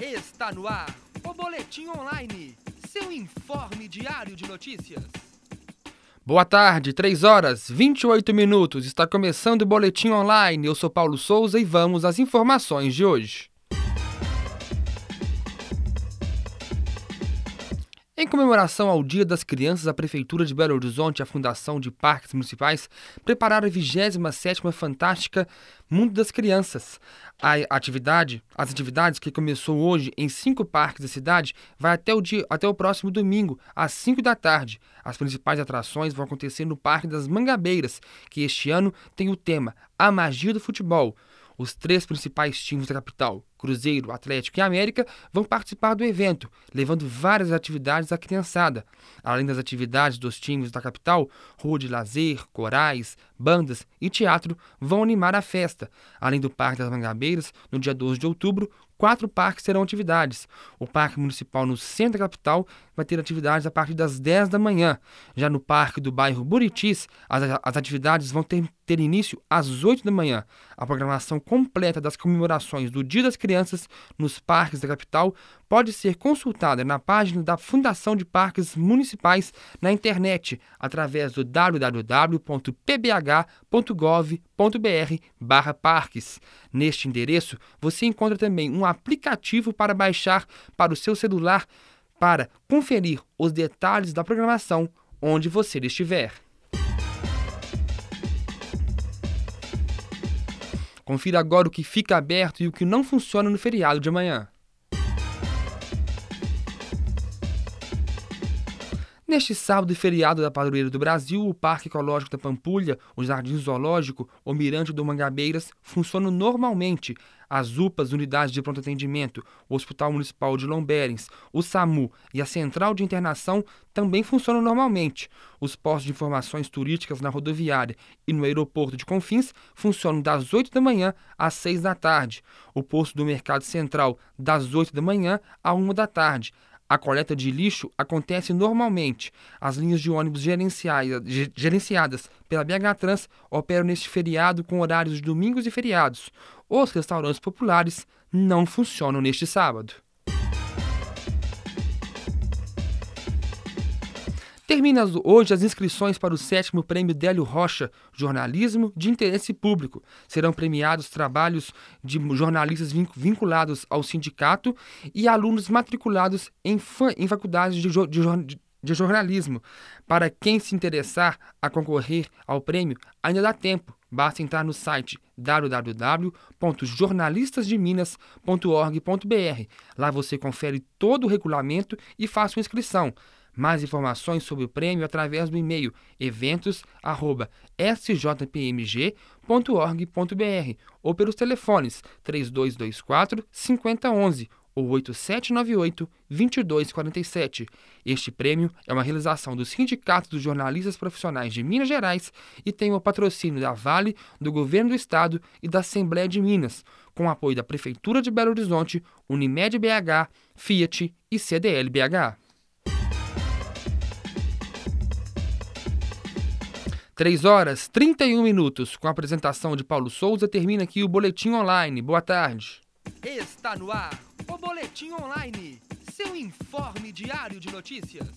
Está no ar o Boletim Online, seu informe diário de notícias. Boa tarde, 3 horas 28 minutos. Está começando o Boletim Online. Eu sou Paulo Souza e vamos às informações de hoje. Em comemoração ao Dia das Crianças, a Prefeitura de Belo Horizonte e a Fundação de Parques Municipais prepararam a 27ª Fantástica Mundo das Crianças. A atividade, as atividades que começou hoje em cinco parques da cidade vai até o, dia, até o próximo domingo, às 5 da tarde. As principais atrações vão acontecer no Parque das Mangabeiras, que este ano tem o tema A Magia do Futebol. Os três principais times da capital, Cruzeiro, Atlético e América, vão participar do evento, levando várias atividades à criançada. Além das atividades dos times da capital, rua de lazer, corais, bandas e teatro vão animar a festa. Além do Parque das Mangabeiras, no dia 12 de outubro, quatro parques terão atividades. O Parque Municipal no centro da capital vai ter atividades a partir das 10 da manhã. Já no Parque do bairro Buritis, as, as atividades vão ter, ter início às 8 da manhã. A programação completa das comemorações do Dia das Crianças nos parques da capital pode ser consultada na página da Fundação de Parques Municipais na internet através do www.pbh.gov.br/parques. Neste endereço, você encontra também um aplicativo para baixar para o seu celular para conferir os detalhes da programação onde você estiver. Confira agora o que fica aberto e o que não funciona no feriado de amanhã. Neste sábado e feriado da Padroeira do Brasil, o Parque Ecológico da Pampulha, o Jardim Zoológico, o Mirante do Mangabeiras funcionam normalmente. As UPAs, Unidades de Pronto Atendimento, o Hospital Municipal de Lomberens, o SAMU e a Central de Internação também funcionam normalmente. Os postos de informações turísticas na rodoviária e no aeroporto de Confins funcionam das 8 da manhã às 6 da tarde. O posto do Mercado Central das 8 da manhã à 1 da tarde. A coleta de lixo acontece normalmente. As linhas de ônibus gerenciadas pela BH Trans operam neste feriado com horários de domingos e feriados. Os restaurantes populares não funcionam neste sábado. Termina hoje as inscrições para o sétimo prêmio Délio Rocha, Jornalismo de Interesse Público. Serão premiados trabalhos de jornalistas vinculados ao sindicato e alunos matriculados em, em faculdades de, de, de jornalismo. Para quem se interessar a concorrer ao prêmio, ainda dá tempo. Basta entrar no site www.jornalistasdeminas.org.br. Lá você confere todo o regulamento e faz sua inscrição. Mais informações sobre o prêmio através do e-mail eventos@sjpmg.org.br ou pelos telefones 3224 5011 ou 8798 2247. Este prêmio é uma realização do Sindicato dos Jornalistas Profissionais de Minas Gerais e tem o patrocínio da Vale, do Governo do Estado e da Assembleia de Minas, com apoio da Prefeitura de Belo Horizonte, Unimed BH, Fiat e CDL BH. 3 horas 31 minutos, com a apresentação de Paulo Souza, termina aqui o Boletim Online. Boa tarde. Está no ar o Boletim Online, seu informe diário de notícias.